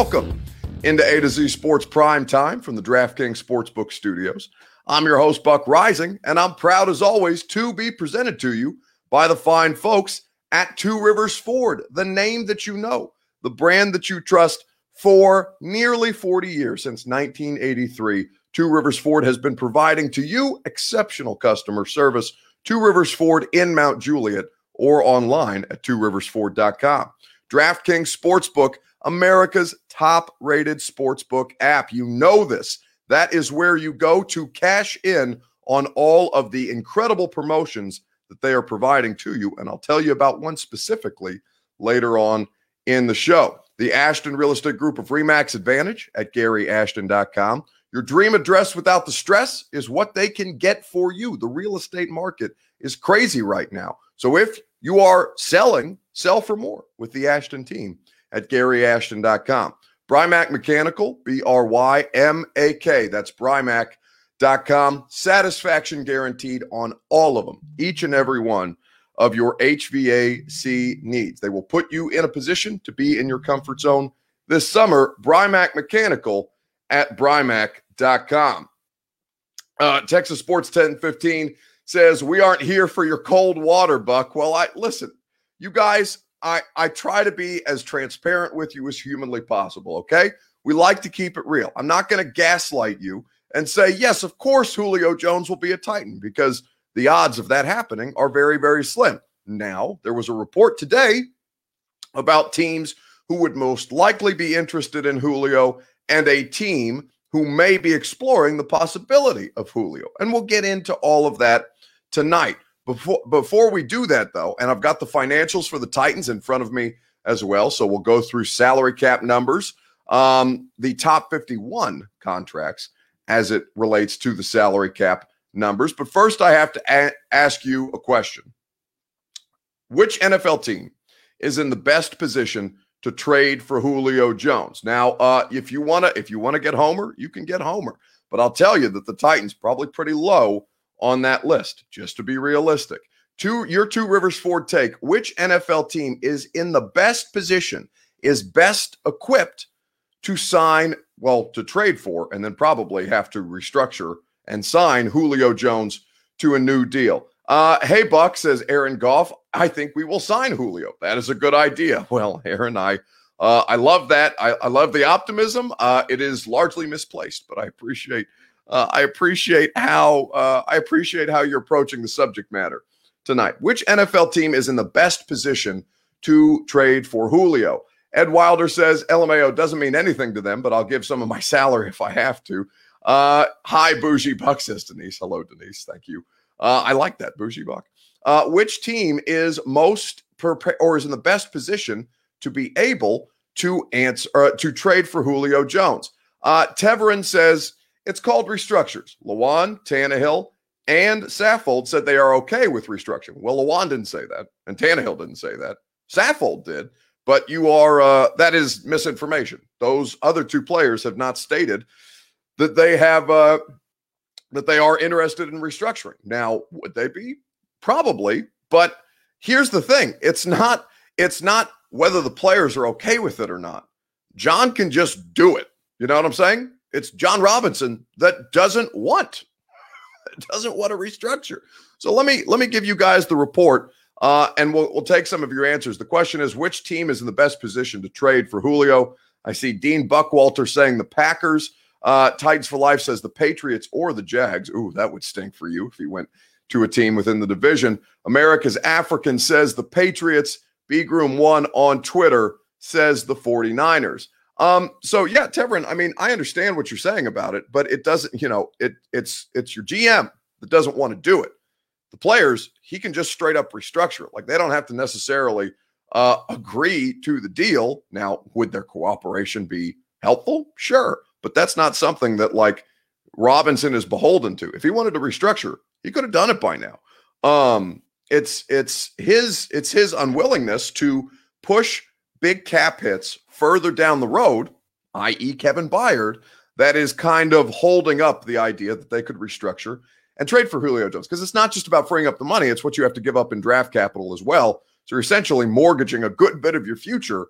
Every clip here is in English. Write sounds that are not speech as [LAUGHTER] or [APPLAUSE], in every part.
Welcome into A to Z Sports Prime Time from the DraftKings Sportsbook Studios. I'm your host, Buck Reising, and I'm proud as always to be presented to you by the fine folks at Two Rivers Ford, the name that you know, the brand that you trust for nearly 40 years since 1983. Two Rivers Ford has been providing to you exceptional customer service. Two Rivers Ford in Mount Juliet or online at tworiversford.com. DraftKings Sportsbook, America's top rated sportsbook app. You know this. That is where you go to cash in on all of the incredible promotions that they are providing to you. And I'll tell you about one specifically later on in the show. The Ashton Real Estate Group of Remax Advantage at GaryAshton.com. Your dream address without the stress is what they can get for you. The real estate market is crazy right now. So if you are selling, sell for more with the Ashton team at GaryAshton.com. Brymak Mechanical, B R Y M A K. That's Brymak.com. Satisfaction guaranteed on all of them, each and every one of your HVAC needs. They will put you in a position to be in your comfort zone this summer. Brymak Mechanical at Brymak.com. Uh, Texas Sports 1015 says, We aren't here for your cold water, Buck. Well, I listen, you guys, I, I try to be as transparent with you as humanly possible. Okay. We like to keep it real. I'm not going to gaslight you and say, yes, of course, Julio Jones will be a Titan because the odds of that happening are very, very slim. Now, there was a report today about teams who would most likely be interested in Julio and a team who may be exploring the possibility of Julio. And we'll get into all of that tonight. Before before we do that though, and I've got the financials for the Titans in front of me as well, so we'll go through salary cap numbers, um, the top 51 contracts as it relates to the salary cap numbers. But first, I have to a- ask you a question: Which NFL team is in the best position to trade for Julio Jones? Now, uh, if you wanna if you wanna get Homer, you can get Homer, but I'll tell you that the Titans probably pretty low on that list, just to be realistic. To your two Rivers Ford take, which NFL team is in the best position, is best equipped to sign, well, to trade for, and then probably have to restructure and sign Julio Jones to a new deal? Uh, hey, Buck, says Aaron Goff. I think we will sign Julio. That is a good idea. [LAUGHS] Well, Aaron, I uh, I love that. I, I love the optimism. Uh, it is largely misplaced, but I appreciate uh, I appreciate how uh, I appreciate how you're approaching the subject matter tonight. Which NFL team is in the best position to trade for Julio? Ed Wilder says LMAO doesn't mean anything to them, but I'll give some of my salary if I have to. Uh, hi, Bougie Buck says Denise. Hello, Denise. Thank you. Uh, I like that, Bougie Buck. Uh, which team is most prepared or is in the best position to be able to answer uh, to trade for Julio Jones? Uh, Teverin says it's called restructures. Lewan, Tannehill, and Saffold said they are okay with restructuring. Well, Lewan didn't say that, and Tannehill didn't say that. Saffold did, but you are uh, that is misinformation. Those other two players have not stated that they have uh, that they are interested in restructuring. Now, would they be? Probably, but here's the thing: it's not it's not whether the players are okay with it or not. Jon can just do it. You know what I'm saying? It's Jon Robinson that doesn't want [LAUGHS] doesn't want to restructure. So let me let me give you guys the report, uh, and we'll we'll take some of your answers. The question is, which team is in the best position to trade for Julio? I see Dean Buckwalter saying the Packers. Uh, Titans for Life says the Patriots or the Jags. Ooh, that would stink for you if he went to a team within the division. America's African says the Patriots. B Groom one on Twitter says the 49ers. Um, so yeah, Teverin, I mean, I understand what you're saying about it, but it doesn't, you know, it it's it's your GM that doesn't want to do it. The players, he can just straight up restructure it. Like they don't have to necessarily uh, agree to the deal. Now, would their cooperation be helpful? Sure, but that's not something that like Robinson is beholden to. If he wanted to restructure, he could have done it by now. Um, it's it's his it's his unwillingness to push big cap hits further down the road, i.e., Kevin Byard, that is kind of holding up the idea that they could restructure and trade for Julio Jones. Because it's not just about freeing up the money, it's what you have to give up in draft capital as well. So you're essentially mortgaging a good bit of your future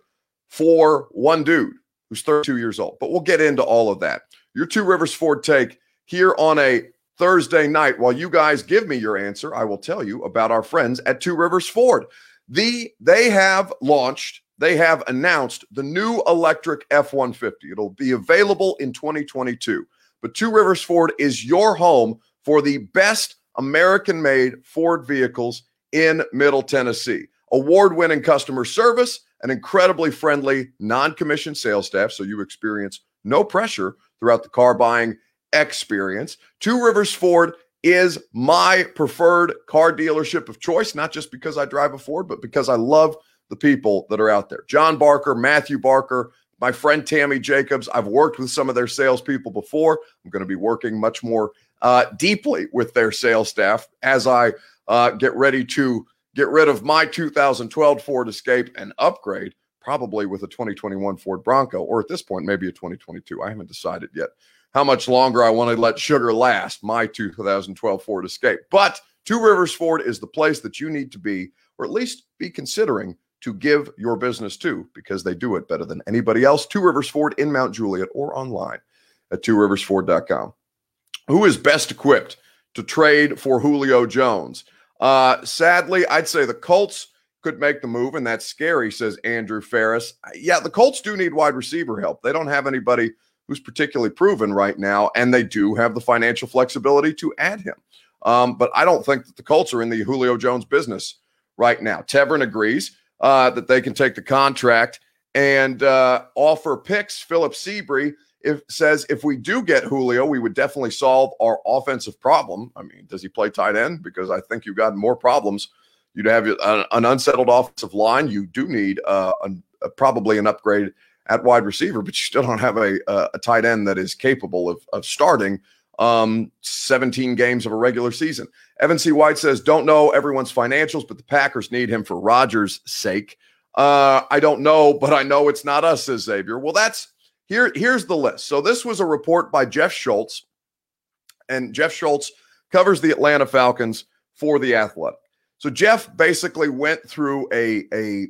for one dude. who's 32 years old. But we'll get into all of that. Your Two Rivers Ford take here on a Thursday night. While you guys give me your answer, I will tell you about our friends at Two Rivers Ford. The they have launched, they have announced the new electric F-150. It'll be available in 2022. But Two Rivers Ford is your home for the best American-made Ford vehicles in Middle Tennessee. Award-winning customer service, an incredibly friendly non-commissioned sales staff, so you experience no pressure throughout the car buying experience. Two Rivers Ford is my preferred car dealership of choice, not just because I drive a Ford, but because I love the people that are out there. John Barker, Matthew Barker, my friend Tammy Jacobs. I've worked with some of their salespeople before. I'm going to be working much more uh, deeply with their sales staff as I uh, get ready to get rid of my 2012 Ford Escape and upgrade, probably with a 2021 Ford Bronco, or at this point, maybe a 2022. I haven't decided yet how much longer I want to let sugar last my 2012 Ford Escape. But Two Rivers Ford is the place that you need to be, or at least be considering to give your business to, because they do it better than anybody else. Two Rivers Ford in Mount Juliet or online at tworiversford.com. Who is best equipped to trade for Julio Jones? Uh, sadly, I'd say the Colts could make the move, and that's scary, says Andrew Ferris. Yeah, the Colts do need wide receiver help. They don't have anybody who's particularly proven right now, and they do have the financial flexibility to add him. Um, but I don't think that the Colts are in the Julio Jones business right now. Tevin agrees uh, that they can take the contract and uh, offer picks. Philip Seabree if, says if we do get Julio, we would definitely solve our offensive problem. I mean, does he play tight end? Because I think you've got more problems. You'd have an, an unsettled offensive line. You do need uh, a, probably an upgrade at wide receiver, but you still don't have a, a, tight end that is capable of, of starting um, 17 games of a regular season. Evan C. White says, Don't know everyone's financials, but the Packers need him for Rodgers' sake. Uh, I don't know, but I know it's not us, says Xavier. Well, that's here. Here's the list. So this was a report by Jeff Schultz, and Jeff Schultz covers the Atlanta Falcons for the Athletic. So Jeff basically went through a, a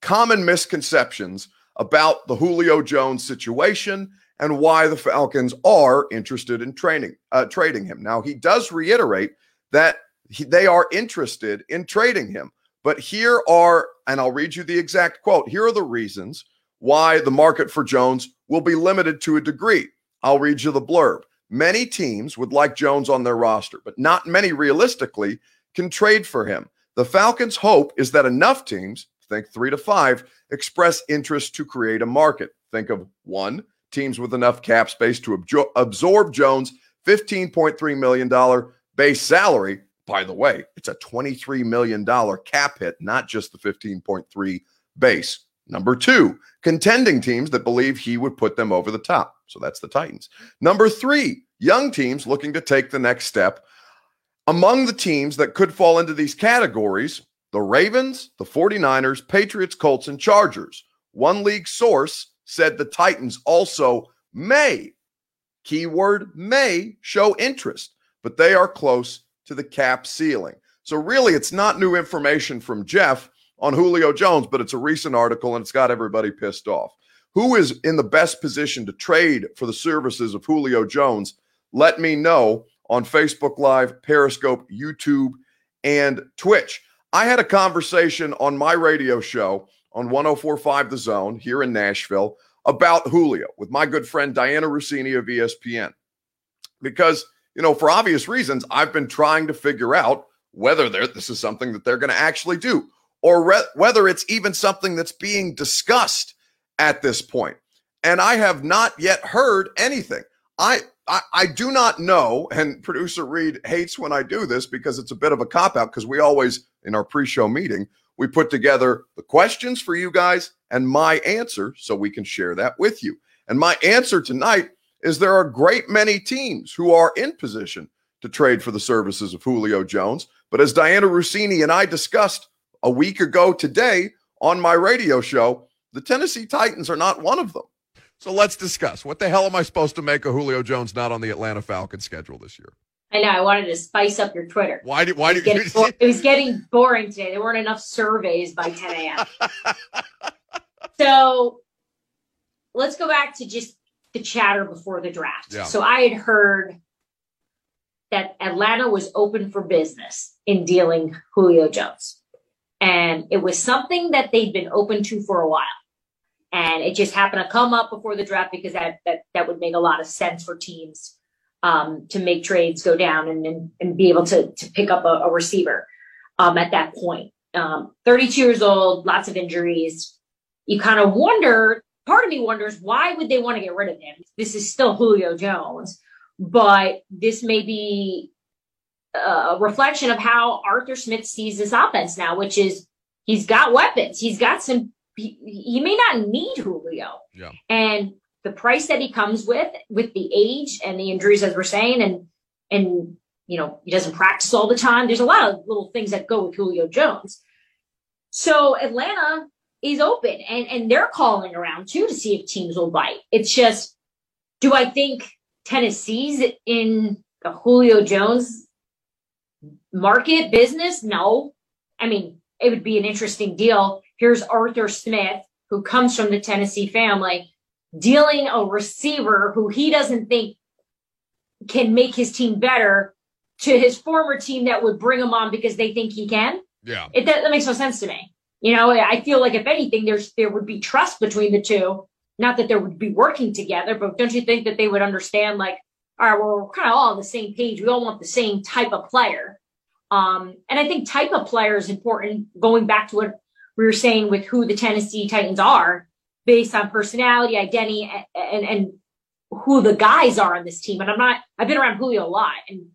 common misconceptions about the Julio Jones situation and why the Falcons are interested in training uh, trading him. Now he does reiterate that he, they are interested in trading him, but here are and I'll read you the exact quote. Here are the reasons why the market for Jones will be limited to a degree. I'll read you the blurb. Many teams would like Jones on their roster, but not many realistically can trade for him. The Falcons' hope is that enough teams, think three to five, express interest to create a market. Think of one, teams with enough cap space to absorb Jones' $15.3 million base salary. By the way, it's a $23 million cap hit, not just the 15.3 base. Number two, contending teams that believe he would put them over the top. So that's the Titans. Number three, young teams looking to take the next step. Among the teams that could fall into these categories the Ravens, the 49ers, Patriots, Colts, and Chargers. One league source said the Titans also may, keyword may, show interest, but they are close to the cap ceiling. So, really, it's not new information from Jeff on Julio Jones, but it's a recent article and it's got everybody pissed off. Who is in the best position to trade for the services of Julio Jones? Let me know on Facebook Live, Periscope, YouTube, and Twitch. I had a conversation on my radio show on 1045 The Zone here in Nashville about Julio with my good friend Dianna Russini of ESPN. Because, you know, for obvious reasons, I've been trying to figure out whether this is something that they're going to actually do or re- whether it's even something that's being discussed at this point. And I have not yet heard anything. I I, I do not know, and producer Reed hates when I do this because it's a bit of a cop out because we always, in our pre show meeting, we put together the questions for you guys and my answer so we can share that with you. And my answer tonight is there are a great many teams who are in position to trade for the services of Julio Jones. But as Dianna Russini and I discussed a week ago today on my radio show, the Tennessee Titans are not one of them. So let's discuss. What the hell am I supposed to make of Julio Jones not on the Atlanta Falcons schedule this year? I know. I wanted to spice up your Twitter. Why did? Why did? It was, [LAUGHS] it was getting boring today. There weren't enough surveys by 10 a.m. [LAUGHS] so let's go back to just the chatter before the draft. Yeah. So I had heard that Atlanta was open for business in dealing Julio Jones. And it was something that they'd been open to for a while. And it just happened to come up before the draft because that that, that would make a lot of sense for teams um, to make trades go down and, and, and be able to, to pick up a, a receiver um, at that point. Um, 32 years old, lots of injuries. You kind of wonder, part of me wonders, why would they want to get rid of him? This is still Julio Jones, but this may be a reflection of how Arthur Smith sees this offense now, which is he's got weapons. He's got some, he, he may not need Julio. Yeah. And the price that he comes with, with the age and the injuries, as we're saying, and, and, you know, he doesn't practice all the time. There's a lot of little things that go with Julio Jones. So Atlanta is open and, and they're calling around too to see if teams will bite. It's just, do I think Tennessee's in the Julio Jones market business? No. I mean, it would be an interesting deal. Here's Arthur Smith, who comes from the Tennessee family, dealing a receiver who he doesn't think can make his team better to his former team that would bring him on because they think he can. Yeah. It that, that makes no sense to me. You know, I feel like if anything, there's there would be trust between the two. Not that there would be working together, but don't you think that they would understand like, all right, well, we're kind of all on the same page. We all want the same type of player. Um, and I think type of player is important. Going back to what we were saying with who the Tennessee Titans are, based on personality, identity, and, and, and who the guys are on this team. And I'm not. I've been around Julio a lot, and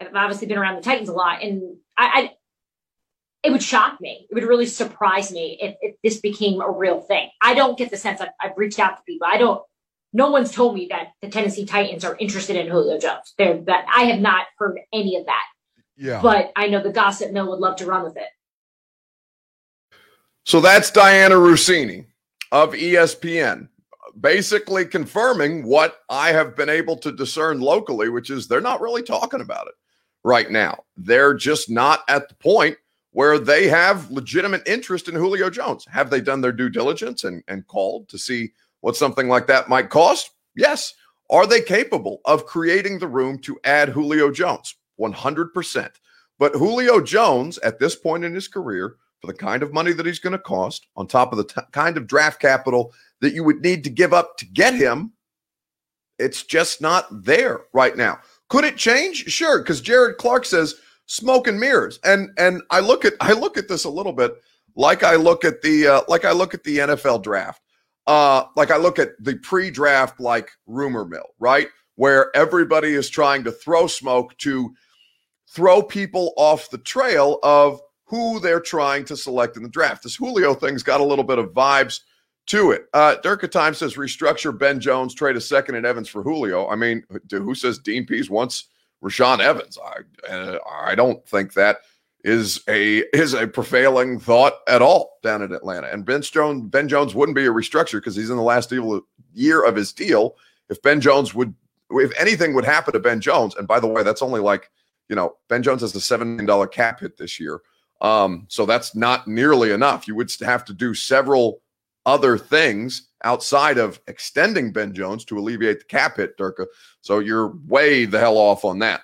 I've obviously been around the Titans a lot, and I, I it would shock me. It would really surprise me if, if this became a real thing. I don't get the sense I've, I've, reached out to people. I don't. No one's told me that the Tennessee Titans are interested in Julio Jones. They're, that I have not heard any of that. Yeah. But I know the gossip mill would love to run with it. So that's Dianna Russini of ESPN, basically confirming what I have been able to discern locally, which is they're not really talking about it right now. They're just not at the point where they have legitimate interest in Julio Jones. Have they done their due diligence and, and called to see what something like that might cost? Yes. Are they capable of creating the room to add Julio Jones? 100%. But Julio Jones, at this point in his career, for the kind of money that he's going to cost, on top of the t- kind of draft capital that you would need to give up to get him, it's just not there right now. Could it change? Sure, because Jared Clark says smoke and mirrors, and and I look at I look at this a little bit like I look at the uh, like I look at the NFL draft, uh, like I look at the pre-draft like rumor mill, right, where everybody is trying to throw smoke to throw people off the trail of who they're trying to select in the draft. This Julio thing's got a little bit of vibes to it. Uh, Durka Time says restructure Ben Jones, trade a second and Evans for Julio. I mean, who says Dean Pees wants Rashaan Evans? I uh, I don't think that is a is a prevailing thought at all down in Atlanta. And Ben Jones Ben Jones wouldn't be a restructure because he's in the last year of his deal. If Ben Jones would, if anything would happen to Ben Jones, and by the way, that's only like you know Ben Jones has a seven million dollar cap hit this year. Um, so that's not nearly enough. You would have to do several other things outside of extending Ben Jones to alleviate the cap hit, Durka. So you're way the hell off on that.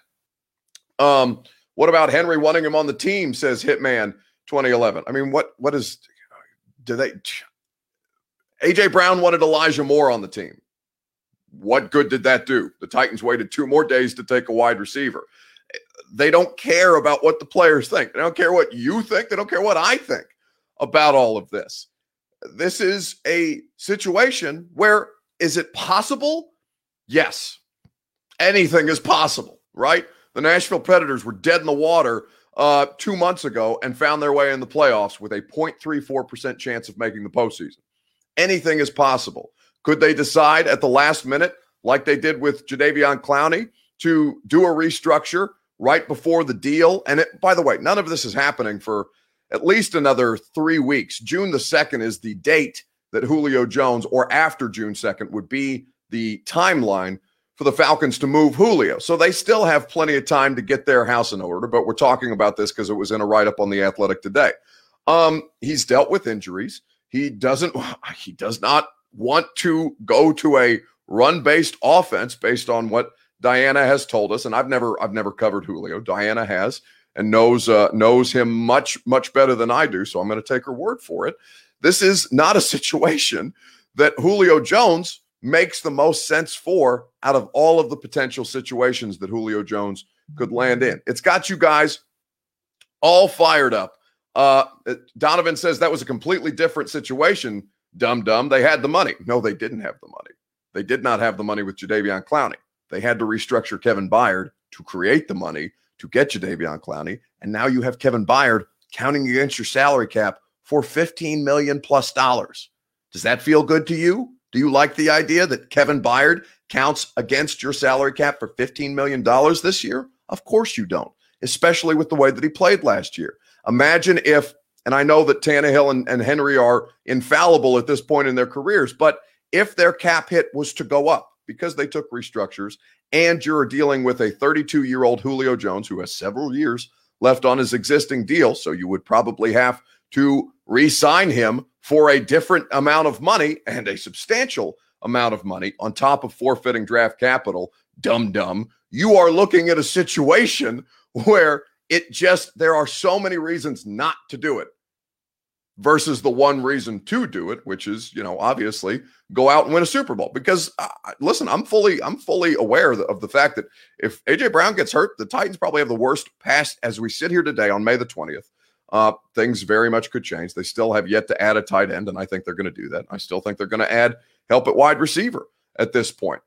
Um, what about Henry wanting him on the team? Says Hitman 2011. I mean, what what is do they AJ Brown wanted Elijah Moore on the team. What good did that do? The Titans waited two more days to take a wide receiver they don't care about what the players think. They don't care what you think. They don't care what I think about all of this. This is a situation where is it possible? Yes. Anything is possible, right? The Nashville Predators were dead in the water uh, two months ago and found their way in the playoffs with a 0.34% chance of making the postseason. Anything is possible. Could they decide at the last minute, like they did with Jadeveon Clowney, to do a restructure right before the deal. And it, by the way, none of this is happening for at least another three weeks. June the 2nd is the date that Julio Jones, or after June 2nd, would be the timeline for the Falcons to move Julio. So they still have plenty of time to get their house in order. But we're talking about this because it was in a write up on the Athletic today. Um, he's dealt with injuries. He doesn't. [SIGHS] He does not want to go to a run-based offense based on what Dianna has told us, and I've never I've never covered Julio. Dianna has and knows uh, knows him much much better than I do, so I'm going to take her word for it. This is not a [LAUGHS] situation that Julio Jones makes the most sense for out of all of the potential situations that Julio Jones could land in. It's got you guys all fired up. Uh, Donovan says that was a completely different situation. Dumb, dumb. They had the money. No, they didn't have the money. They did not have the money with Jadeveon Clowney. They had to restructure Kevin Byard to create the money to get Jadeveon Clowney. And now you have Kevin Byard counting against your salary cap for 15 million plus dollars. Does that feel good to you? Do you like the idea that Kevin Byard counts against your salary cap for $15 million this year? Of course you don't, especially with the way that he played last year. Imagine if, and I know that Tannehill and, and Henry are infallible at this point in their careers, but if their cap hit was to go up because they took restructures and you're dealing with a 32 year old Julio Jones who has several years left on his existing deal. So you would probably have to re sign him for a different amount of money and a substantial amount of money on top of forfeiting draft capital. Dum dum. You are looking at a situation [LAUGHS] where it just, there are so many reasons not to do it versus the one reason to do it which is you know obviously go out and win a super bowl. Because uh, listen i'm fully i'm fully aware of the fact that if aj brown gets hurt the titans probably have the worst pass as we sit here today on may the 20th uh, things very much could change. They still have yet to add a tight end and i think they're going to do that. I still think they're going to add help at wide receiver at this point.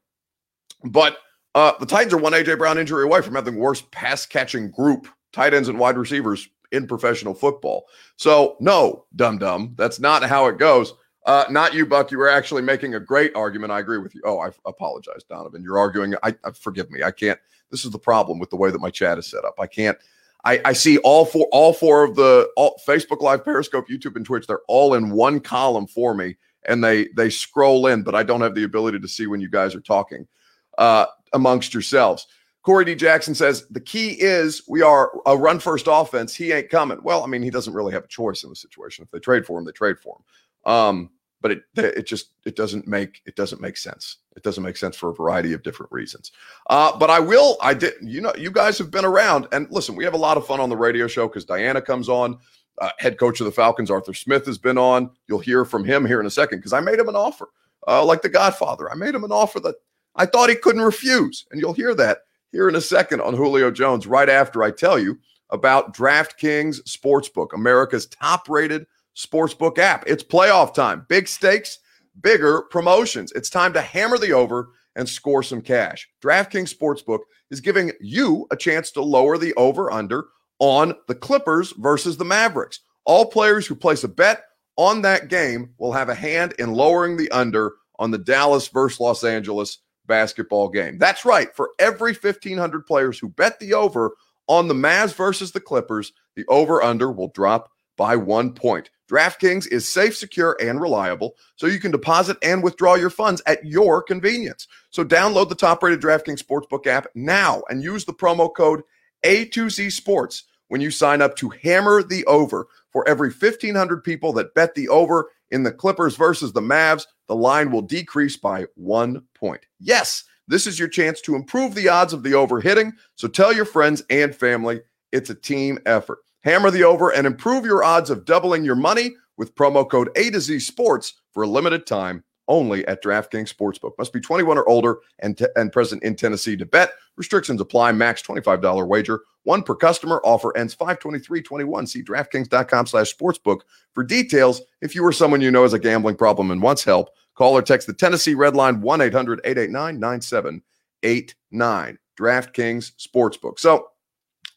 But uh, the titans are one aj brown injury away from having the worst pass catching group tight ends and wide receivers in professional football. So, no, dum dum, that's not how it goes. Uh, not you, Buck. You were actually making a great argument. I agree with you. Oh, I apologize, Donovan. You're arguing. I, I forgive me. I can't. This is the problem with the way that my chat is set up. I can't. I, I see all four all four of the all, Facebook Live, Periscope, YouTube, and Twitch. They're all in one column for me, and they they scroll in, but I don't have the ability to see when you guys are talking uh, amongst yourselves. Corey D. Jackson says the key is we are a run first offense. He ain't coming. Well, I mean, he doesn't really have a choice in the situation. If they trade for him, they trade for him. Um, but it it just it doesn't make it doesn't make sense. It doesn't make sense for a variety of different reasons. Uh, but I will. I did. You know, you guys have been around, and listen, we have a lot of fun on the radio show because Dianna comes on. Uh, head coach of the Falcons, Arthur Smith, has been on. You'll hear from him here in a second because I made him an offer, uh, like the Godfather. I made him an offer that I thought he couldn't refuse, and you'll hear that here in a second on Julio Jones, right after I tell you about DraftKings Sportsbook, America's top rated sportsbook app. It's playoff time, big stakes, bigger promotions. It's time to hammer the over and score some cash. DraftKings Sportsbook is giving you a chance to lower the over under on the Clippers versus the Mavericks. All players who place a bet on that game will have a hand in lowering the under on the Dallas versus Los Angeles basketball game. That's right. For every 1,500 players who bet the over on the Mavs versus the Clippers, the over under will drop by one point. DraftKings is safe, secure, and reliable, so you can deposit and withdraw your funds at your convenience. So download the top rated DraftKings Sportsbook app now and use the promo code A2Z Sports when you sign up to hammer the over. For every 1,500 people that bet the over in the Clippers versus the Mavs, the line will decrease by one point. Yes, this is your chance to improve the odds of the over hitting. So tell your friends and family it's a team effort. Hammer the over and improve your odds of doubling your money with promo code A to Z Sports for a limited time only at DraftKings Sportsbook. Must be 21 or older and, t- and present in Tennessee to bet. Restrictions apply. Max $25 wager. One per customer. Offer ends 523.21. See DraftKings.com slash sportsbook for details. If you or someone you know has a gambling problem and wants help, call or text the Tennessee Red Line 1-800-889-9789. DraftKings Sportsbook. So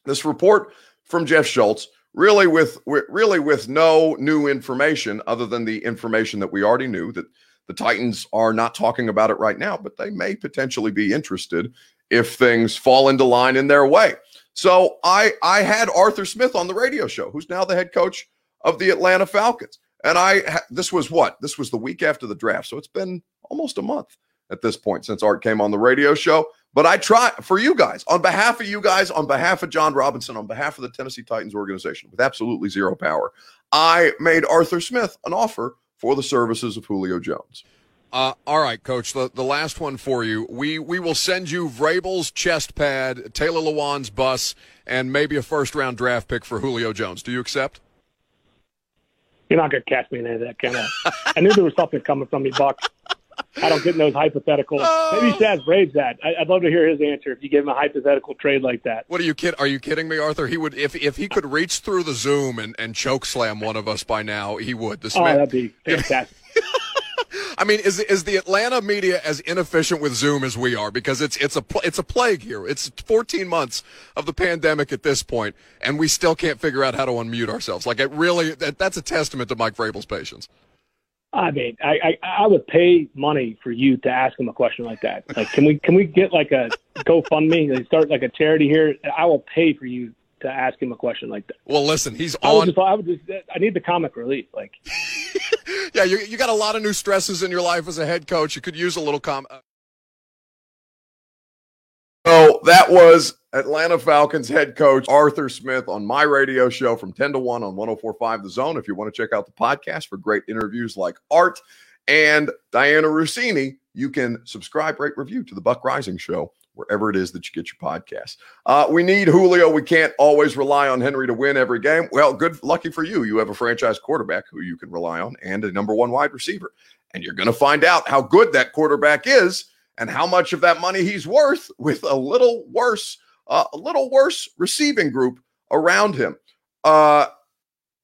this report from Jeff Schultz really with really with no new information other than the information that we already knew that – the Titans are not talking about it right now, but they may potentially be interested if things fall into line in their way. So I I had Arthur Smith on the radio show, who's now the head coach of the Atlanta Falcons. And I this was what? This was the week after the draft. So it's been almost a month at this point since Art came on the radio show. But I try for you guys, on behalf of you guys, on behalf of Jon Robinson, on behalf of the Tennessee Titans organization with absolutely zero power, I made Arthur Smith an offer for the services of Julio Jones. Uh, all right, Coach. The, the last one for you. We we will send you Vrabel's chest pad, Taylor Lewan's bus, and maybe a first round draft pick for Julio Jones. Do you accept? You're not going to catch me in any of that can I? I knew there was something coming from me, Buck. I don't get in those hypotheticals. [LAUGHS] Oh. Maybe Chaz Braves that. I, would love to hear his answer if you give him a hypothetical trade like that. What are you kid? Are you kidding me, Arthur? He would if if he could reach through the Zoom and, and choke slam one of us by now, he would. This oh, man, that'd be [LAUGHS] fantastic. [LAUGHS] I mean, is is the Atlanta media as inefficient with Zoom as we are? Because it's it's a it's a plague here. It's 14 months of the pandemic at this point, and we still can't figure out how to unmute ourselves. Like it really that, that's a testament to Mike Vrabel's patience. I mean, I, I I would pay money for you to ask him a question like that. Like, can we can we get like a [LAUGHS] GoFundMe? They start like a charity here. I will pay for you to ask him a question like that. Well, listen, he's I on. Just, I would just, I need the comic relief. Like, [LAUGHS] yeah, you, you got a lot of new stresses in your life as a head coach. You could use a little com. So that was Atlanta Falcons head coach Arthur Smith on my radio show from 10 to 1 on 1045 The Zone. If you want to check out the podcast for great interviews like Art and Dianna Russini, you can subscribe, rate, review to the Buck Reising Show wherever it is that you get your podcast. Uh, we need Julio. We can't always rely on Henry to win every game. Well, good, lucky for you. You have a franchise quarterback who you can rely on and a number one wide receiver. And you're going to find out how good that quarterback is and how much of that money he's worth with a little worse, uh, a little worse receiving group around him. Uh,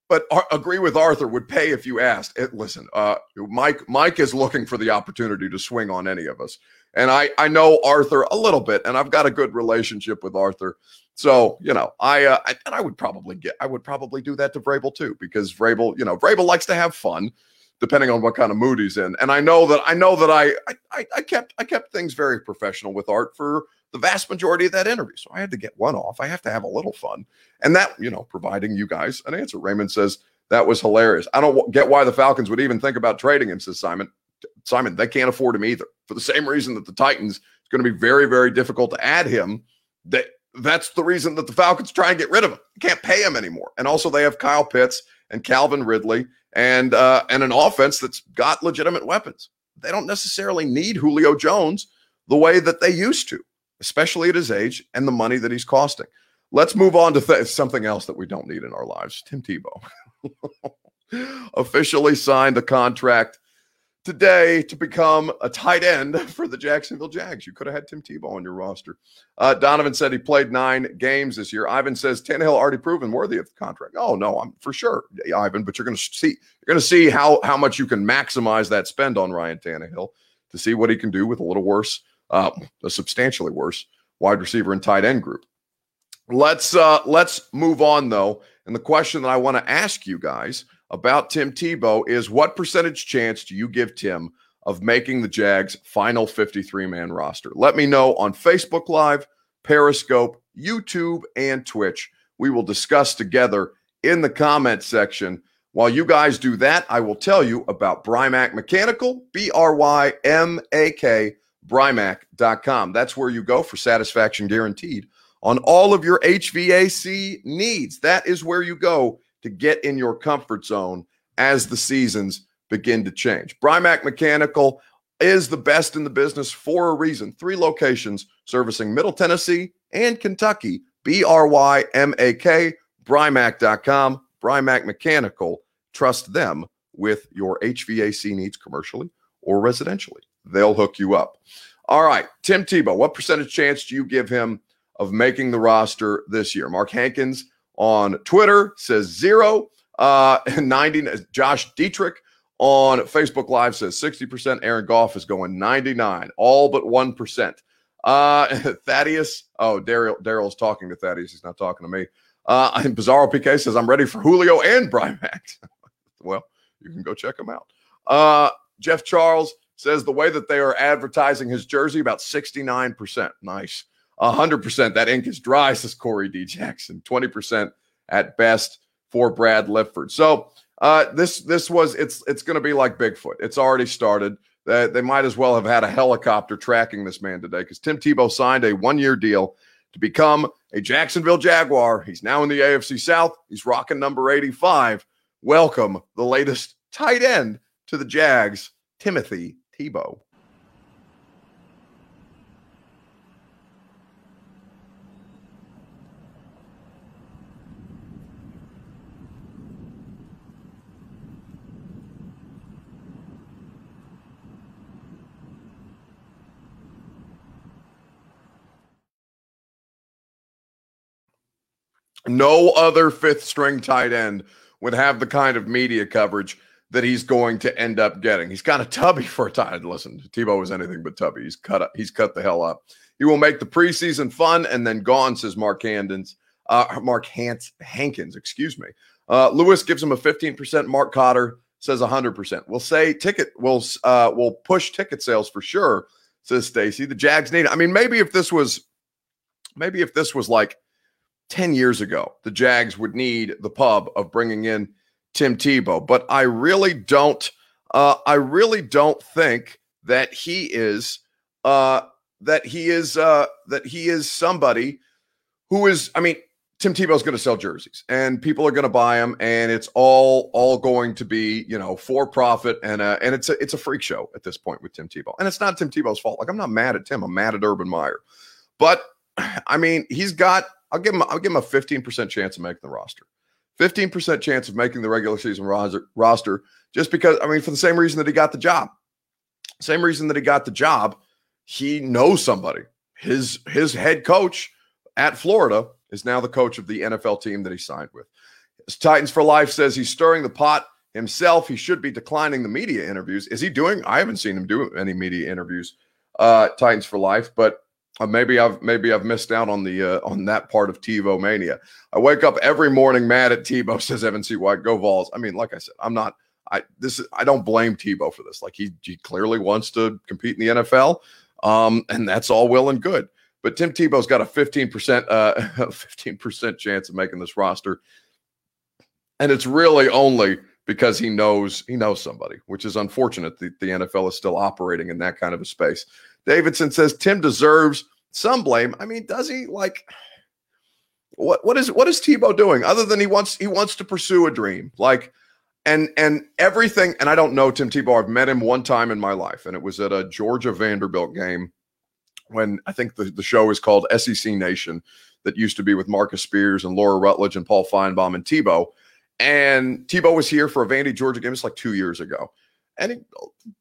but uh, agree with Arthur would pay if you asked. It, listen, uh, Mike Mike is looking for the opportunity to swing on any of us. And I, I know Arthur a little bit, and I've got a good relationship with Arthur. So, you know, I, uh, I and I would probably get, I would probably do that to Vrabel too, because Vrabel, you know, Vrabel likes to have fun, depending on what kind of mood he's in. And I know that, I know that I, I, I kept, I kept things very professional with Art for the vast majority of that interview. So I had to get one off. I have to have a little fun, and that, you know, providing you guys an answer. Raymond says that was hilarious. I don't get why the Falcons would even think about trading him, says Simon. Simon, they can't afford him either. For the same reason that the Titans, it's going to be very, very difficult to add him. That that's the reason that the Falcons try and get rid of him. can't pay him anymore. And also they have Kyle Pitts and Calvin Ridley and uh, and an offense that's got legitimate weapons. They don't necessarily need Julio Jones the way that they used to, especially at his age and the money that he's costing. Let's move on to th- something else that we don't need in our lives. Tim Tebow [LAUGHS] officially signed the contract today to become a tight end [LAUGHS] for the Jacksonville Jags. You could have had Tim Tebow on your roster. Uh, Donovan said he played nine games this year. Ivan says Tannehill already proven worthy of the contract. Oh no, I'm for sure, Ivan. But you're going to see you're going to see how how much you can maximize that spend on Ryan Tannehill to see what he can do with a little worse, uh, a substantially worse wide receiver and tight end group. Let's uh, let's move on though. And the question that I want to ask you guys about Tim Tebow is what percentage chance do you give Tim of making the Jags final 53 man roster? Let me know on Facebook Live, Periscope, YouTube, and Twitch. We will discuss together in the comment section. While you guys do that, I will tell you about Brymak Mechanical, B R Y M A K, Brymak.com. That's where you go for satisfaction guaranteed on all of your HVAC needs. That is where you go to get in your comfort zone as the seasons begin to change. Brymak Mechanical is the best in the business for a reason. Three locations servicing Middle Tennessee and Kentucky. B R Y M A K, Brymak.com, Brymak Mechanical. Trust them with your HVAC needs commercially or residentially. They'll hook you up. All right, Tim Tebow, what percentage chance do you give him of making the roster this year? Mark Hankins on Twitter says zero. Uh, [LAUGHS] and 90, Josh Dietrich on Facebook Live says 60%. Aaron Goff is going 99, all but 1%. Uh, [LAUGHS] Thaddeus, oh, Daryl Daryl's talking to Thaddeus. He's not talking to me. Uh, [LAUGHS] and Bizarro PK says, I'm ready for Julio and Brymak. well, you can go check them out. Uh, Jeff Charles says the way that they are advertising his jersey, about 69%. Nice. 100%. That ink is dry, says Corey D. Jackson. 20% at best for Brad Lifford. So uh, this this was it's it's going to be like Bigfoot. It's already started. Uh, they might as well have had a helicopter tracking this man today because Tim Tebow signed a one year deal to become a Jacksonville Jaguar. He's now in the AFC South. He's rocking number 85. Welcome the latest tight end to the Jags, Timothy Tebow. No other fifth string tight end would have the kind of media coverage that he's going to end up getting. He's kind of tubby for a tight end. Listen, Tebow is anything but tubby. He's cut up, he's cut the hell up. He will make the preseason fun and then gone, says Mark Handens. Uh, Mark Hans, Hankins, excuse me. Uh, Lewis gives him a 15%. Mark Cotter says 100%. We'll say ticket, we'll, uh, we'll push ticket sales for sure, says Stacy. The Jags need, I mean, maybe if this was, maybe if this was like 10 years ago, the Jags would need the pub of bringing in Tim Tebow. But I really don't, uh, I really don't think that he is, uh, that he is, uh, that he is somebody who is, I mean, Tim Tebow's going to sell jerseys and people are going to buy them and it's all all going to be, you know, for profit and uh, and it's a it's a freak show at this point with Tim Tebow. And it's not Tim Tebow's fault. Like I'm not mad at Tim. I'm mad at Urban Meyer. But [CLEARS THROAT] I mean, he's got I'll give him I'll give him a 15% chance of making the roster. 15% chance of making the regular season roster, roster just because I mean for the same reason that he got the job. Same reason that he got the job, he knows somebody. His his head coach at Florida is now the coach of the NFL team that he signed with. As Titans for Life says he's stirring the pot himself. He should be declining the media interviews. Is he doing? I haven't seen him do any media interviews. Uh, Titans for Life, but maybe I've maybe I've missed out on the uh, on that part of Tebow mania. I wake up every morning mad at Tebow. [LAUGHS] Says Evan C. White, go Vols. I mean, like I said, I'm not. I this is I don't blame Tebow for this. Like he he clearly wants to compete in the NFL, um, and that's all well and good. But Tim Tebow's got a 15% uh [LAUGHS] 15% chance of making this roster, and it's really only because he knows he knows somebody, which is unfortunate. The, the NFL is still operating in that kind of a space. Davidson says Tim deserves some blame. I mean, does he like what what is what is Tebow doing other than he wants he wants to pursue a dream? Like and and everything and I don't know Tim Tebow. I've met him one time in my life and it was at a Georgia Vanderbilt game when I think the, the show is called SEC Nation that used to be with Marcus Spears and Laura Rutledge and Paul Finebaum and Tebow. And Tebow was here for a Vandy Georgia game. It's like two years ago. And he,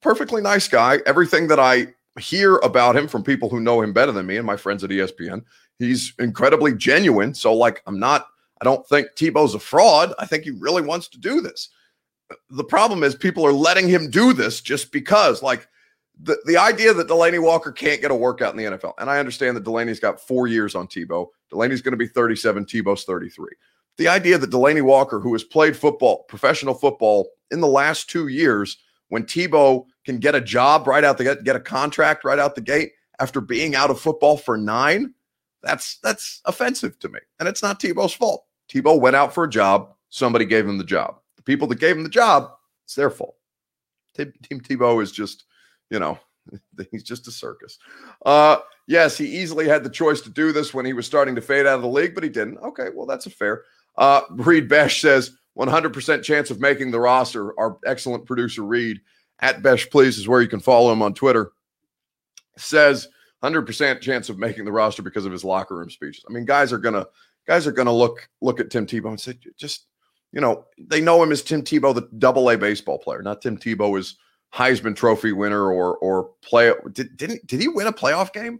perfectly nice guy. Everything that I hear about him from people who know him better than me and my friends at ESPN. He's incredibly genuine. So, like, I'm not, I don't think Tebow's a fraud. I think he really wants to do this. The problem is people are letting him do this just because, like, the, the idea that Delanie Walker can't get a workout in the NFL, and I understand that Delanie's got four years on Tebow. Delanie's going to be 37, Tebow's 33. The idea that Delanie Walker, who has played football, professional football in the last two years, when Tebow can get a job right out the gate, get a contract right out the gate after being out of football for nine, that's that's offensive to me. And it's not Tebow's fault. Tebow went out for a job. Somebody gave him the job. The people that gave him the job, it's their fault. Team Tebow is just, you know, [LAUGHS] he's just a circus. Uh, yes, he easily had the choice to do this when he was starting to fade out of the league, but he didn't. Okay, well, that's a fair. Uh, Reed Besh says 100% chance of making the roster. Our excellent producer, Reed, at Besh Please is where you can follow him on Twitter. Says 100% chance of making the roster because of his locker room speeches. I mean, guys are gonna guys are gonna look look at Tim Tebow and say, just you know, they know him as Tim Tebow, the double A baseball player, not Tim Tebow as Heisman Trophy winner or or play. Did didn't did he win a playoff game?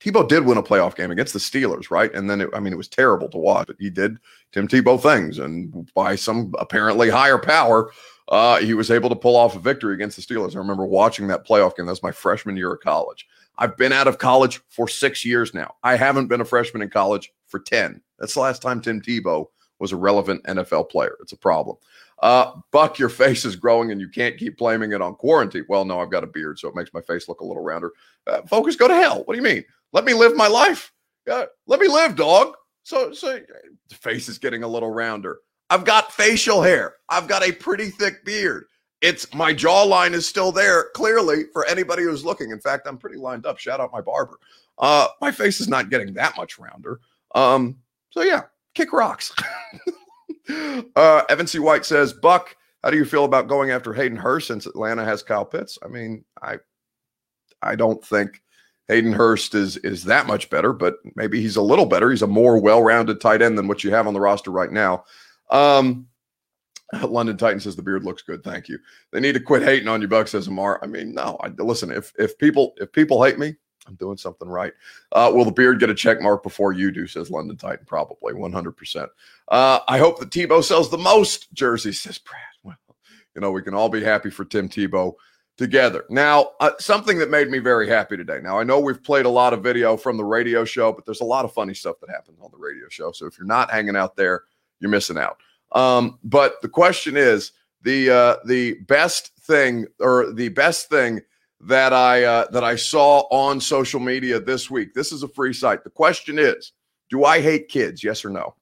Tebow did win a playoff game against the Steelers, right? And then, it, I mean, it was terrible to watch, but he did Tim Tebow things. And by some apparently higher power, uh, he was able to pull off a victory against the Steelers. I remember watching that playoff game. That's my freshman year of college. I've been out of college for six years now. I haven't been a freshman in college for 10. That's the last time Tim Tebow was a relevant NFL player. It's a problem. Uh, Buck, your [LAUGHS] face is growing and you can't keep blaming it on quarantine. Well, no, I've got a beard, so it makes my face look a little rounder. Uh, focus, go to hell. What do you mean? Let me live my life. Uh, let me live, dog. So, so the face is getting a little rounder. I've got facial hair. I've got a pretty thick beard. It's my jawline is still there, clearly, for anybody who's looking. In fact, I'm pretty lined up. Shout out my barber. Uh, my face is not getting that much rounder. Um, so yeah, kick rocks. [LAUGHS] uh, Evan C. White says, Buck, how do you feel about going after Hayden Hurst since Atlanta has Kyle Pitts? I mean, I I don't think Hayden Hurst is is that much better, but maybe he's a little better. He's a more well-rounded tight end than what you have on the roster right now. Um, [LAUGHS] London Titan says the beard looks good. Thank you. They need to quit hating on you, Buck says Amar. I mean, no. I, listen, if if people if people hate me, I'm doing something right. Uh, will the beard get a check mark before you do? Says London Titan. Probably 100. Uh, percent I hope that Tebow sells the most jerseys. Says Brad. [LAUGHS] Well, you know we can all be happy for Tim Tebow together. Now, uh, something that made me very happy today. Now, I know we've played a lot of video from the radio show, but there's a lot of funny stuff that happens on the radio show. So if you're not hanging out there, you're missing out. Um, but the question is the uh, the best thing or the best thing that I uh, that I saw on social media this week. This is a free site. The question is, do I hate kids? Yes or no?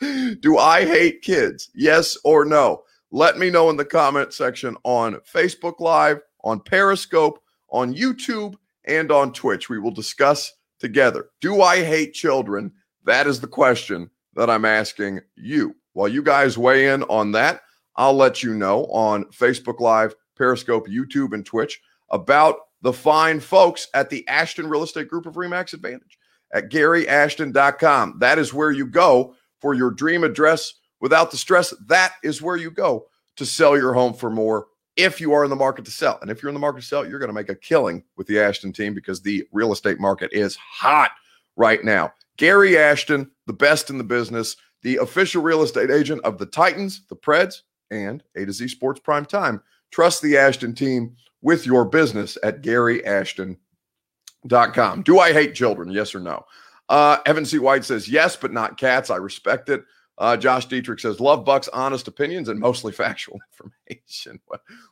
[LAUGHS] do I hate kids? Yes or no? Let me know in the comment section on Facebook Live, on Periscope, on YouTube, and on Twitch. We will discuss together. Do I hate children? That is the question that I'm asking you. While you guys weigh in on that, I'll let you know on Facebook Live, Periscope, YouTube, and Twitch about the fine folks at the Ashton Real Estate Group of Remax Advantage at GaryAshton.com. That is where you go for your dream address without the stress. That is where you go to sell your home for more if you are in the market to sell. And if you're in the market to sell, you're going to make a killing with the Ashton team because the real estate market is hot right now. Gary Ashton, the best in the business, the official real estate agent of the Titans, the Preds, and A to Z Sports Prime Time. Trust the Ashton team with your business at GaryAshton.com. Do I hate children? Yes or no? Uh, Evan C. White says yes, but not cats. I respect it. Uh, Josh Dietrich says, Love Buck's honest opinions and mostly [LAUGHS] factual information.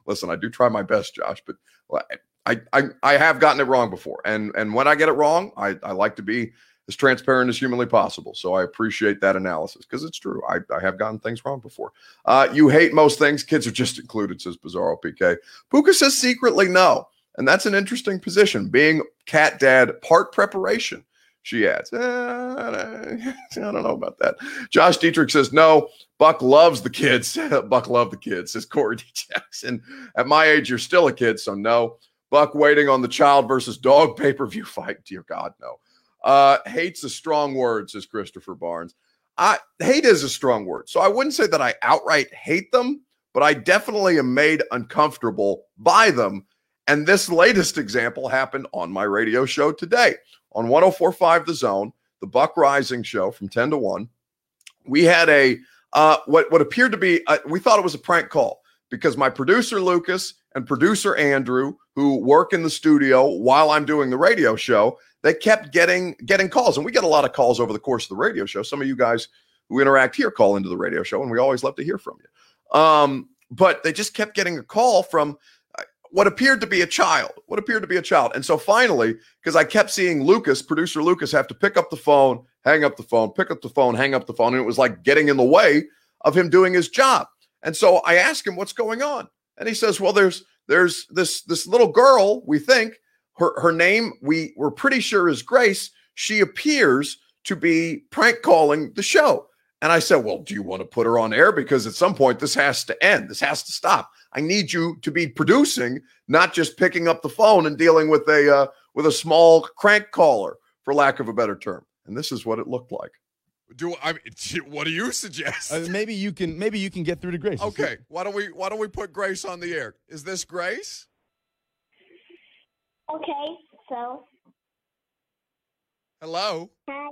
Listen, I do try my best, Josh, but I, I, I have gotten it wrong before. And, and when I get it wrong, I, I like to be as transparent as humanly possible. So I appreciate that analysis because it's true. I, I have gotten things wrong before. Uh, you hate most things. Kids are just included, says Bizarro PK. Puka says secretly no. And that's an interesting position, being cat dad part preparation. She adds, eh, I don't [LAUGHS] know about that. Josh Dietrich says, no, Buck loves the kids. [LAUGHS] Buck love the kids, says Corey [LAUGHS] D. Jackson. At my age, you're still a kid, so no. Buck waiting on the child versus dog pay per view fight. Dear God, no. Uh, hate's a strong word, says Christopher Barnes. I hate is a strong word. So I wouldn't say that I outright hate them, but I definitely am made uncomfortable by them. And this latest example happened on my radio show today on 1045 The Zone, the Buck Reising show from 10 to 1. We had a uh, what what appeared to be uh, we thought it was a prank call because my producer Lucas and producer Andrew, who work in the studio while I'm doing the radio show, they kept getting getting calls, and we get a lot of calls over the course of the radio show. Some of you guys who interact here call into the radio show, and we always love to hear from you. Um, but they just kept getting a call from what appeared to be a child, what appeared to be a child. And so finally, because I kept seeing Lucas, producer Lucas, have to pick up the phone, hang up the phone, pick up the phone, hang up the phone. And it was like getting in the way of him doing his job. And so I asked him, what's going on? And he says, well, there's there's this this little girl, we think, her, her name, we we're pretty sure is Grace. She appears to be prank calling the show. And I said, Well, do you want to put her on air? Because at some point, this has to end. This has to stop. I need you to be producing, not just picking up the phone and dealing with a uh, with a small crank caller, for lack of a better term. And this is what it looked like. Do I? [LAUGHS] What do you suggest? Uh, maybe you can. Maybe you can get through to Grace. Okay. Why don't we? Why don't we put Grace on the air? Is this Grace? Okay. So. Hello. Hi.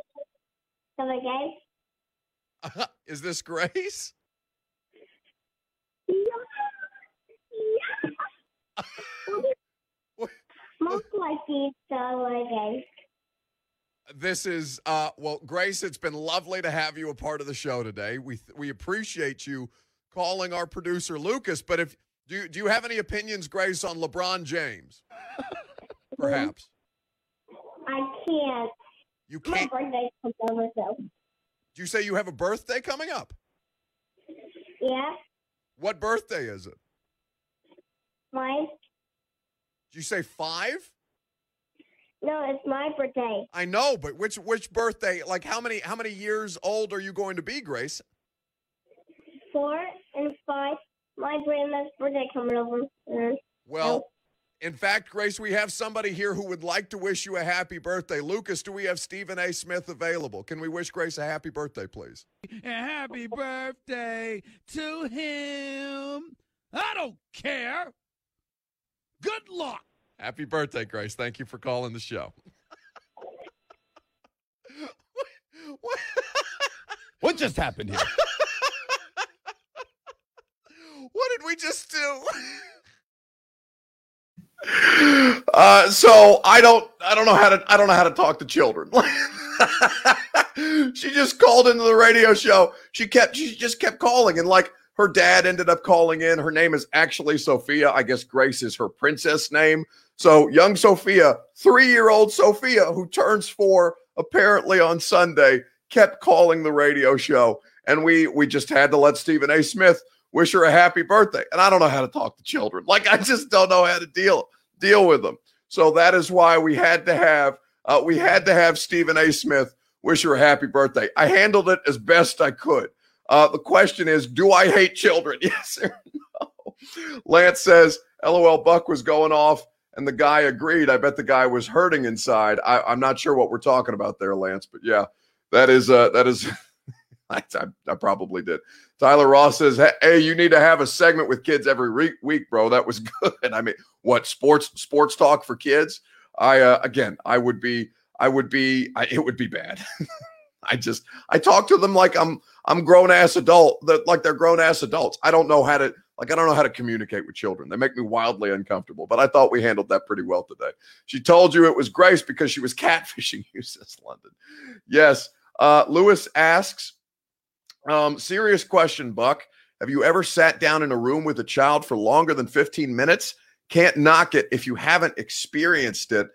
Hello, guys. [LAUGHS] Is this Grace? Yeah. [LAUGHS] Most likely so, guys. This is uh well, Grace, it's been lovely to have you a part of the show today. We we appreciate you calling our producer Lucas, but if do you, do you have any opinions, Grace, on LeBron James? [LAUGHS] Perhaps. I can't. You can't. My birthday's coming over, so. Do you say you have a birthday coming up? Yeah. What birthday is it? Mine? Did you say five? No, it's my birthday. I know, but which which birthday? Like how many how many years old are you going to be, Grace? Four and five. My grandma's birthday coming over. Uh, Well, In fact, Grace, we have somebody here who would like to wish you a happy birthday. Lucas, do we have Stephen A. Smith available? Can we wish Grace a happy birthday, please? A happy birthday to him. I don't care. Good luck. Happy birthday, Grace. Thank you for calling the show. what? What just happened here? [LAUGHS] What did we just do? Uh, so I don't, I don't know how to, I don't know how to talk to children. [LAUGHS] she just called into the radio show. She kept, she just kept calling, and like her dad ended up calling in. Her name is actually Sophia. I guess Grace is her princess name. So young Sophia, three-year-old Sophia, who turns four apparently on Sunday, kept calling the radio show, and we we just had to let Stephen A. Smith wish her a happy birthday. And I don't know how to talk to children. Like I just don't know how to deal deal with them. So that is why we had to have uh, we had to have Stephen A. Smith wish her a happy birthday. I handled it as best I could. Uh, the question is, do I hate children? [LAUGHS] Yes or no? Lance says, "LOL." Buck was going off, and the guy agreed. I bet the guy was hurting inside. I, I'm not sure what we're talking about there, Lance, but yeah, that is uh, that is. [LAUGHS] I, I, I probably did. Tyler Ross says, "Hey, you need to have a segment with kids every week, week bro. That was [LAUGHS] good." I mean, what sports sports talk for kids? I uh, again, I would be, I would be, I, it would be bad. [LAUGHS] I just, I talk to them like I'm, I'm grown ass adult, that like they're grown ass adults. I don't know how to, like, I don't know how to communicate with children. They make me wildly uncomfortable. But I thought we handled that pretty well today. She told you it was Grace because she was [LAUGHS] catfishing you, says London. Yes. Uh, Lewis asks, um, serious question, Buck. Have you ever sat down in a room with a child for longer than 15 minutes? Can't knock it if you haven't experienced it.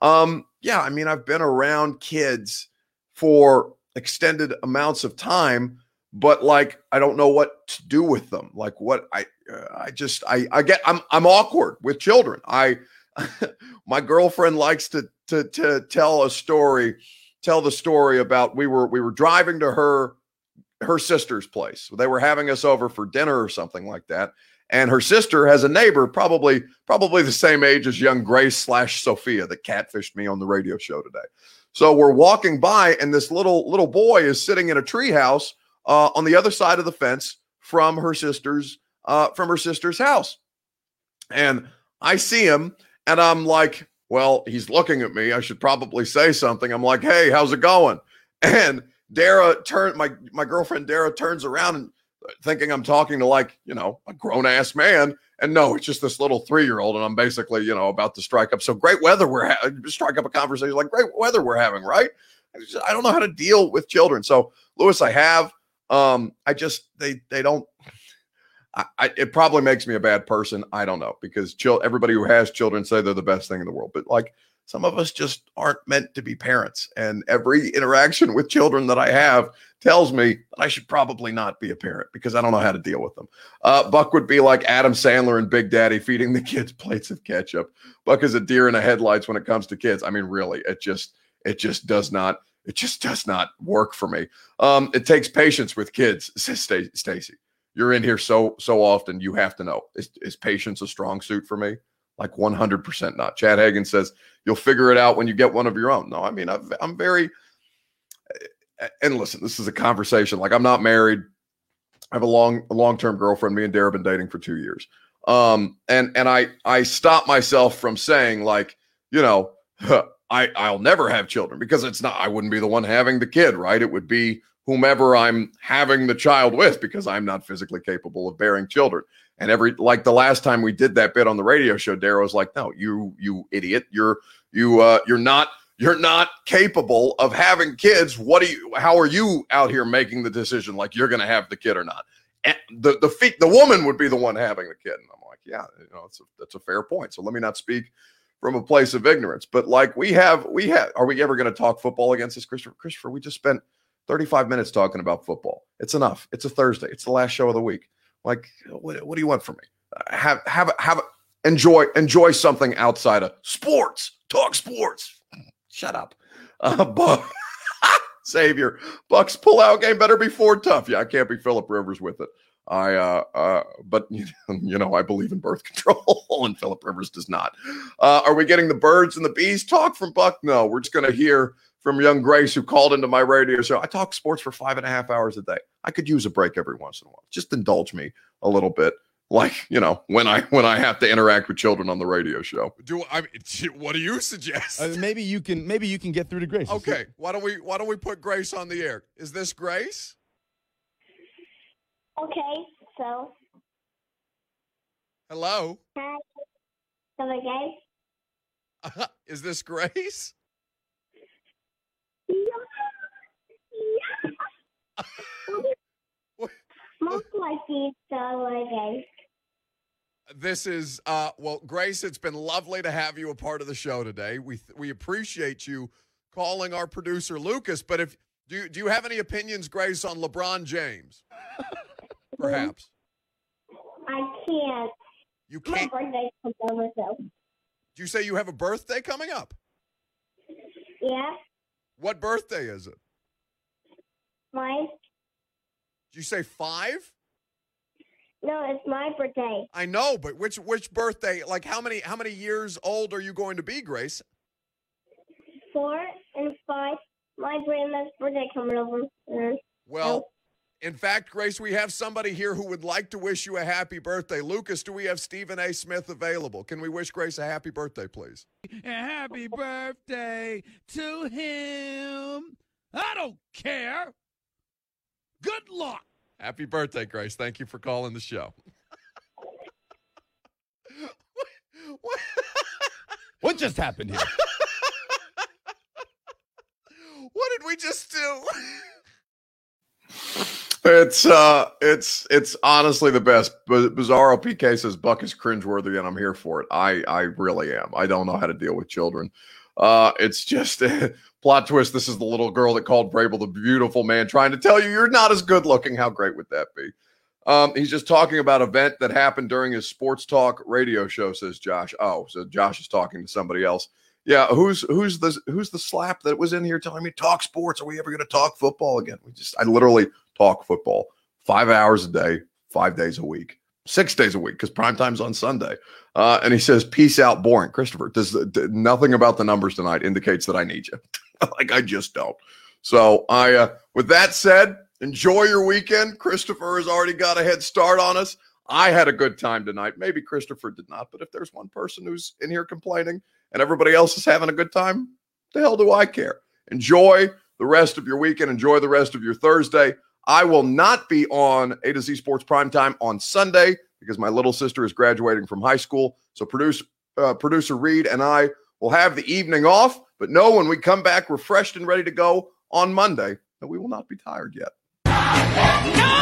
Um, yeah, I mean, I've been around kids for extended amounts of time, but like I don't know what to do with them. Like what I uh, I just I I get I'm I'm awkward with children. I [LAUGHS] my girlfriend likes to to to tell a story, tell the story about we were we were driving to her her sister's place. They were having us over for dinner or something like that. And her sister has a neighbor, probably probably the same age as young Grace slash Sophia that catfished me on the radio show today. So we're walking by, and this little little boy is sitting in a treehouse uh, on the other side of the fence from her sister's uh, from her sister's house. And I see him, and I'm like, well, he's looking at me. I should probably say something. I'm like, hey, how's it going? [LAUGHS] And Dara turn my my girlfriend Dara turns around and thinking I'm talking to like, you know, a grown ass man. And no, it's just this little three year old. And I'm basically, you know, about to strike up. So great weather we're having, strike up a conversation like great weather we're having, right? I, I don't know how to deal with children. So, Lewis, I have. Um, I just, they, they don't, I, it probably makes me a bad person. I don't know because chil- everybody who has children say they're the best thing in the world. But like, some of us just aren't meant to be parents. And every interaction with children that I have tells me that I should probably not be a parent because I don't know how to deal with them. Uh, Buck would be like Adam Sandler and Big Daddy feeding the kids [LAUGHS] plates of ketchup. Buck is a deer in the headlights when it comes to kids. I mean, really, it just it just does not it just does not work for me. Um, it takes patience with kids, [LAUGHS] says Stacy. You're in here so so often, you have to know is, is patience a strong suit for me? Like 100% not. Chad Hagen says you'll figure it out when you get one of your own. No, I mean, i am very, and listen, this is a conversation. Like I'm not married. I have a long, a long-term girlfriend. Me and Dara have been dating for two years. Um, and, and I, I stop myself from saying like, you know, [LAUGHS] I, I'll never have children because it's not, I wouldn't be the one having the kid, right? It would be whomever I'm having the child with because I'm not physically capable of bearing children. And every like the last time we did that bit on the radio show, Daryl was like, "No, you you idiot, you're you uh, you're not you're not capable of having kids. What do you? How are you out here making the decision like you're going to have the kid or not? And the the feet the woman would be the one having the kid." And I'm like, "Yeah, you know, it's a, that's a fair point. So let me not speak." From a place of ignorance, but like we have, we have. Are we ever going to talk football against this, Christopher? Christopher, we just spent 35 minutes talking about football. It's enough. It's a Thursday. It's the last show of the week. Like, what, what do you want from me? Have have have enjoy enjoy something outside of sports. Talk sports. [LAUGHS] Shut up. Uh, [LAUGHS] Buck, [LAUGHS] Savior. Bucks pull out game better be Ford tough. Yeah, I can't be Philip Rivers with it. I, uh, uh, but [LAUGHS] you know, I believe in birth control, [LAUGHS] and Philip Rivers does not. Uh, are we getting the birds and the bees talk from Buck? No, we're just going to hear from young Grace, who called into my radio show. I talk sports for five and a half hours a day. I could use a break every once in a while. Just indulge me a little bit, like you know, when I when I have to interact with children on the radio show. Do I? mean, What do you suggest? Uh, maybe you can maybe you can get through to Grace. okay, why don't we why don't we put Grace on the air? Is this Grace? Okay, so, Hello, hi. So, [LAUGHS] okay? is this Grace? [LAUGHS] What- Most likely, so, okay. This is uh well, Grace. It's been lovely to have you a part of the show today. We we appreciate you calling our producer Lucas. But if do you, do you have any opinions, Grace, on LeBron James? [LAUGHS] Perhaps I can't. you My can't. birthday comes over, so. Do you say you have a birthday coming up? Yeah, What birthday is it? mine. Did you say five? No, it's my birthday. I know, but which which birthday? Like how many how many years old are you going to be, Grace? Four and five. My grandma's birthday coming over. Well, in fact, Grace, we have somebody here who would like to wish you a happy birthday. Lucas, do we have Stephen A. Smith available? Can we wish Grace a happy birthday, please? And happy [LAUGHS] birthday to him. I don't care. Good luck. Happy birthday, Grace. Thank you for calling the show. what, What just happened here? [LAUGHS] what did we just do? [LAUGHS] It's uh, it's it's honestly the best. B- Bizarro PK says Buck is cringeworthy, and I'm here for it. I I really am. I don't know how to deal with children. Uh, it's just a [LAUGHS] plot twist. This is the little girl that called Brable the beautiful man, trying to tell you you're not as good looking. How great would that be? Um, he's just talking about event that happened during his sports talk radio show. Says Josh. Oh, so Josh is talking to somebody else. Yeah, who's who's the who's the slap that was in here telling me talk sports? Are we ever going to talk football again? We just I literally talk football five hours a day, five days a week, six days a week because prime time's on Sunday. Uh, and he says, "Peace out, boring." Christopher, does d- nothing about the numbers tonight indicates that I need you? [LAUGHS] like I just don't. So I, uh, with that said, enjoy your weekend. Christopher has already got a head start on us. I had a good time tonight. Maybe Christopher did not, but if there's one person who's in here complaining and everybody else is having a good time, the hell do I care? Enjoy the rest of your weekend. Enjoy the rest of your Thursday. I will not be on A to Z Sports Primetime on Sunday because my little sister is graduating from high school. So producer uh, producer Reed and I will have the evening off. But know when we come back refreshed and ready to go on Monday, that we will not be tired yet. No!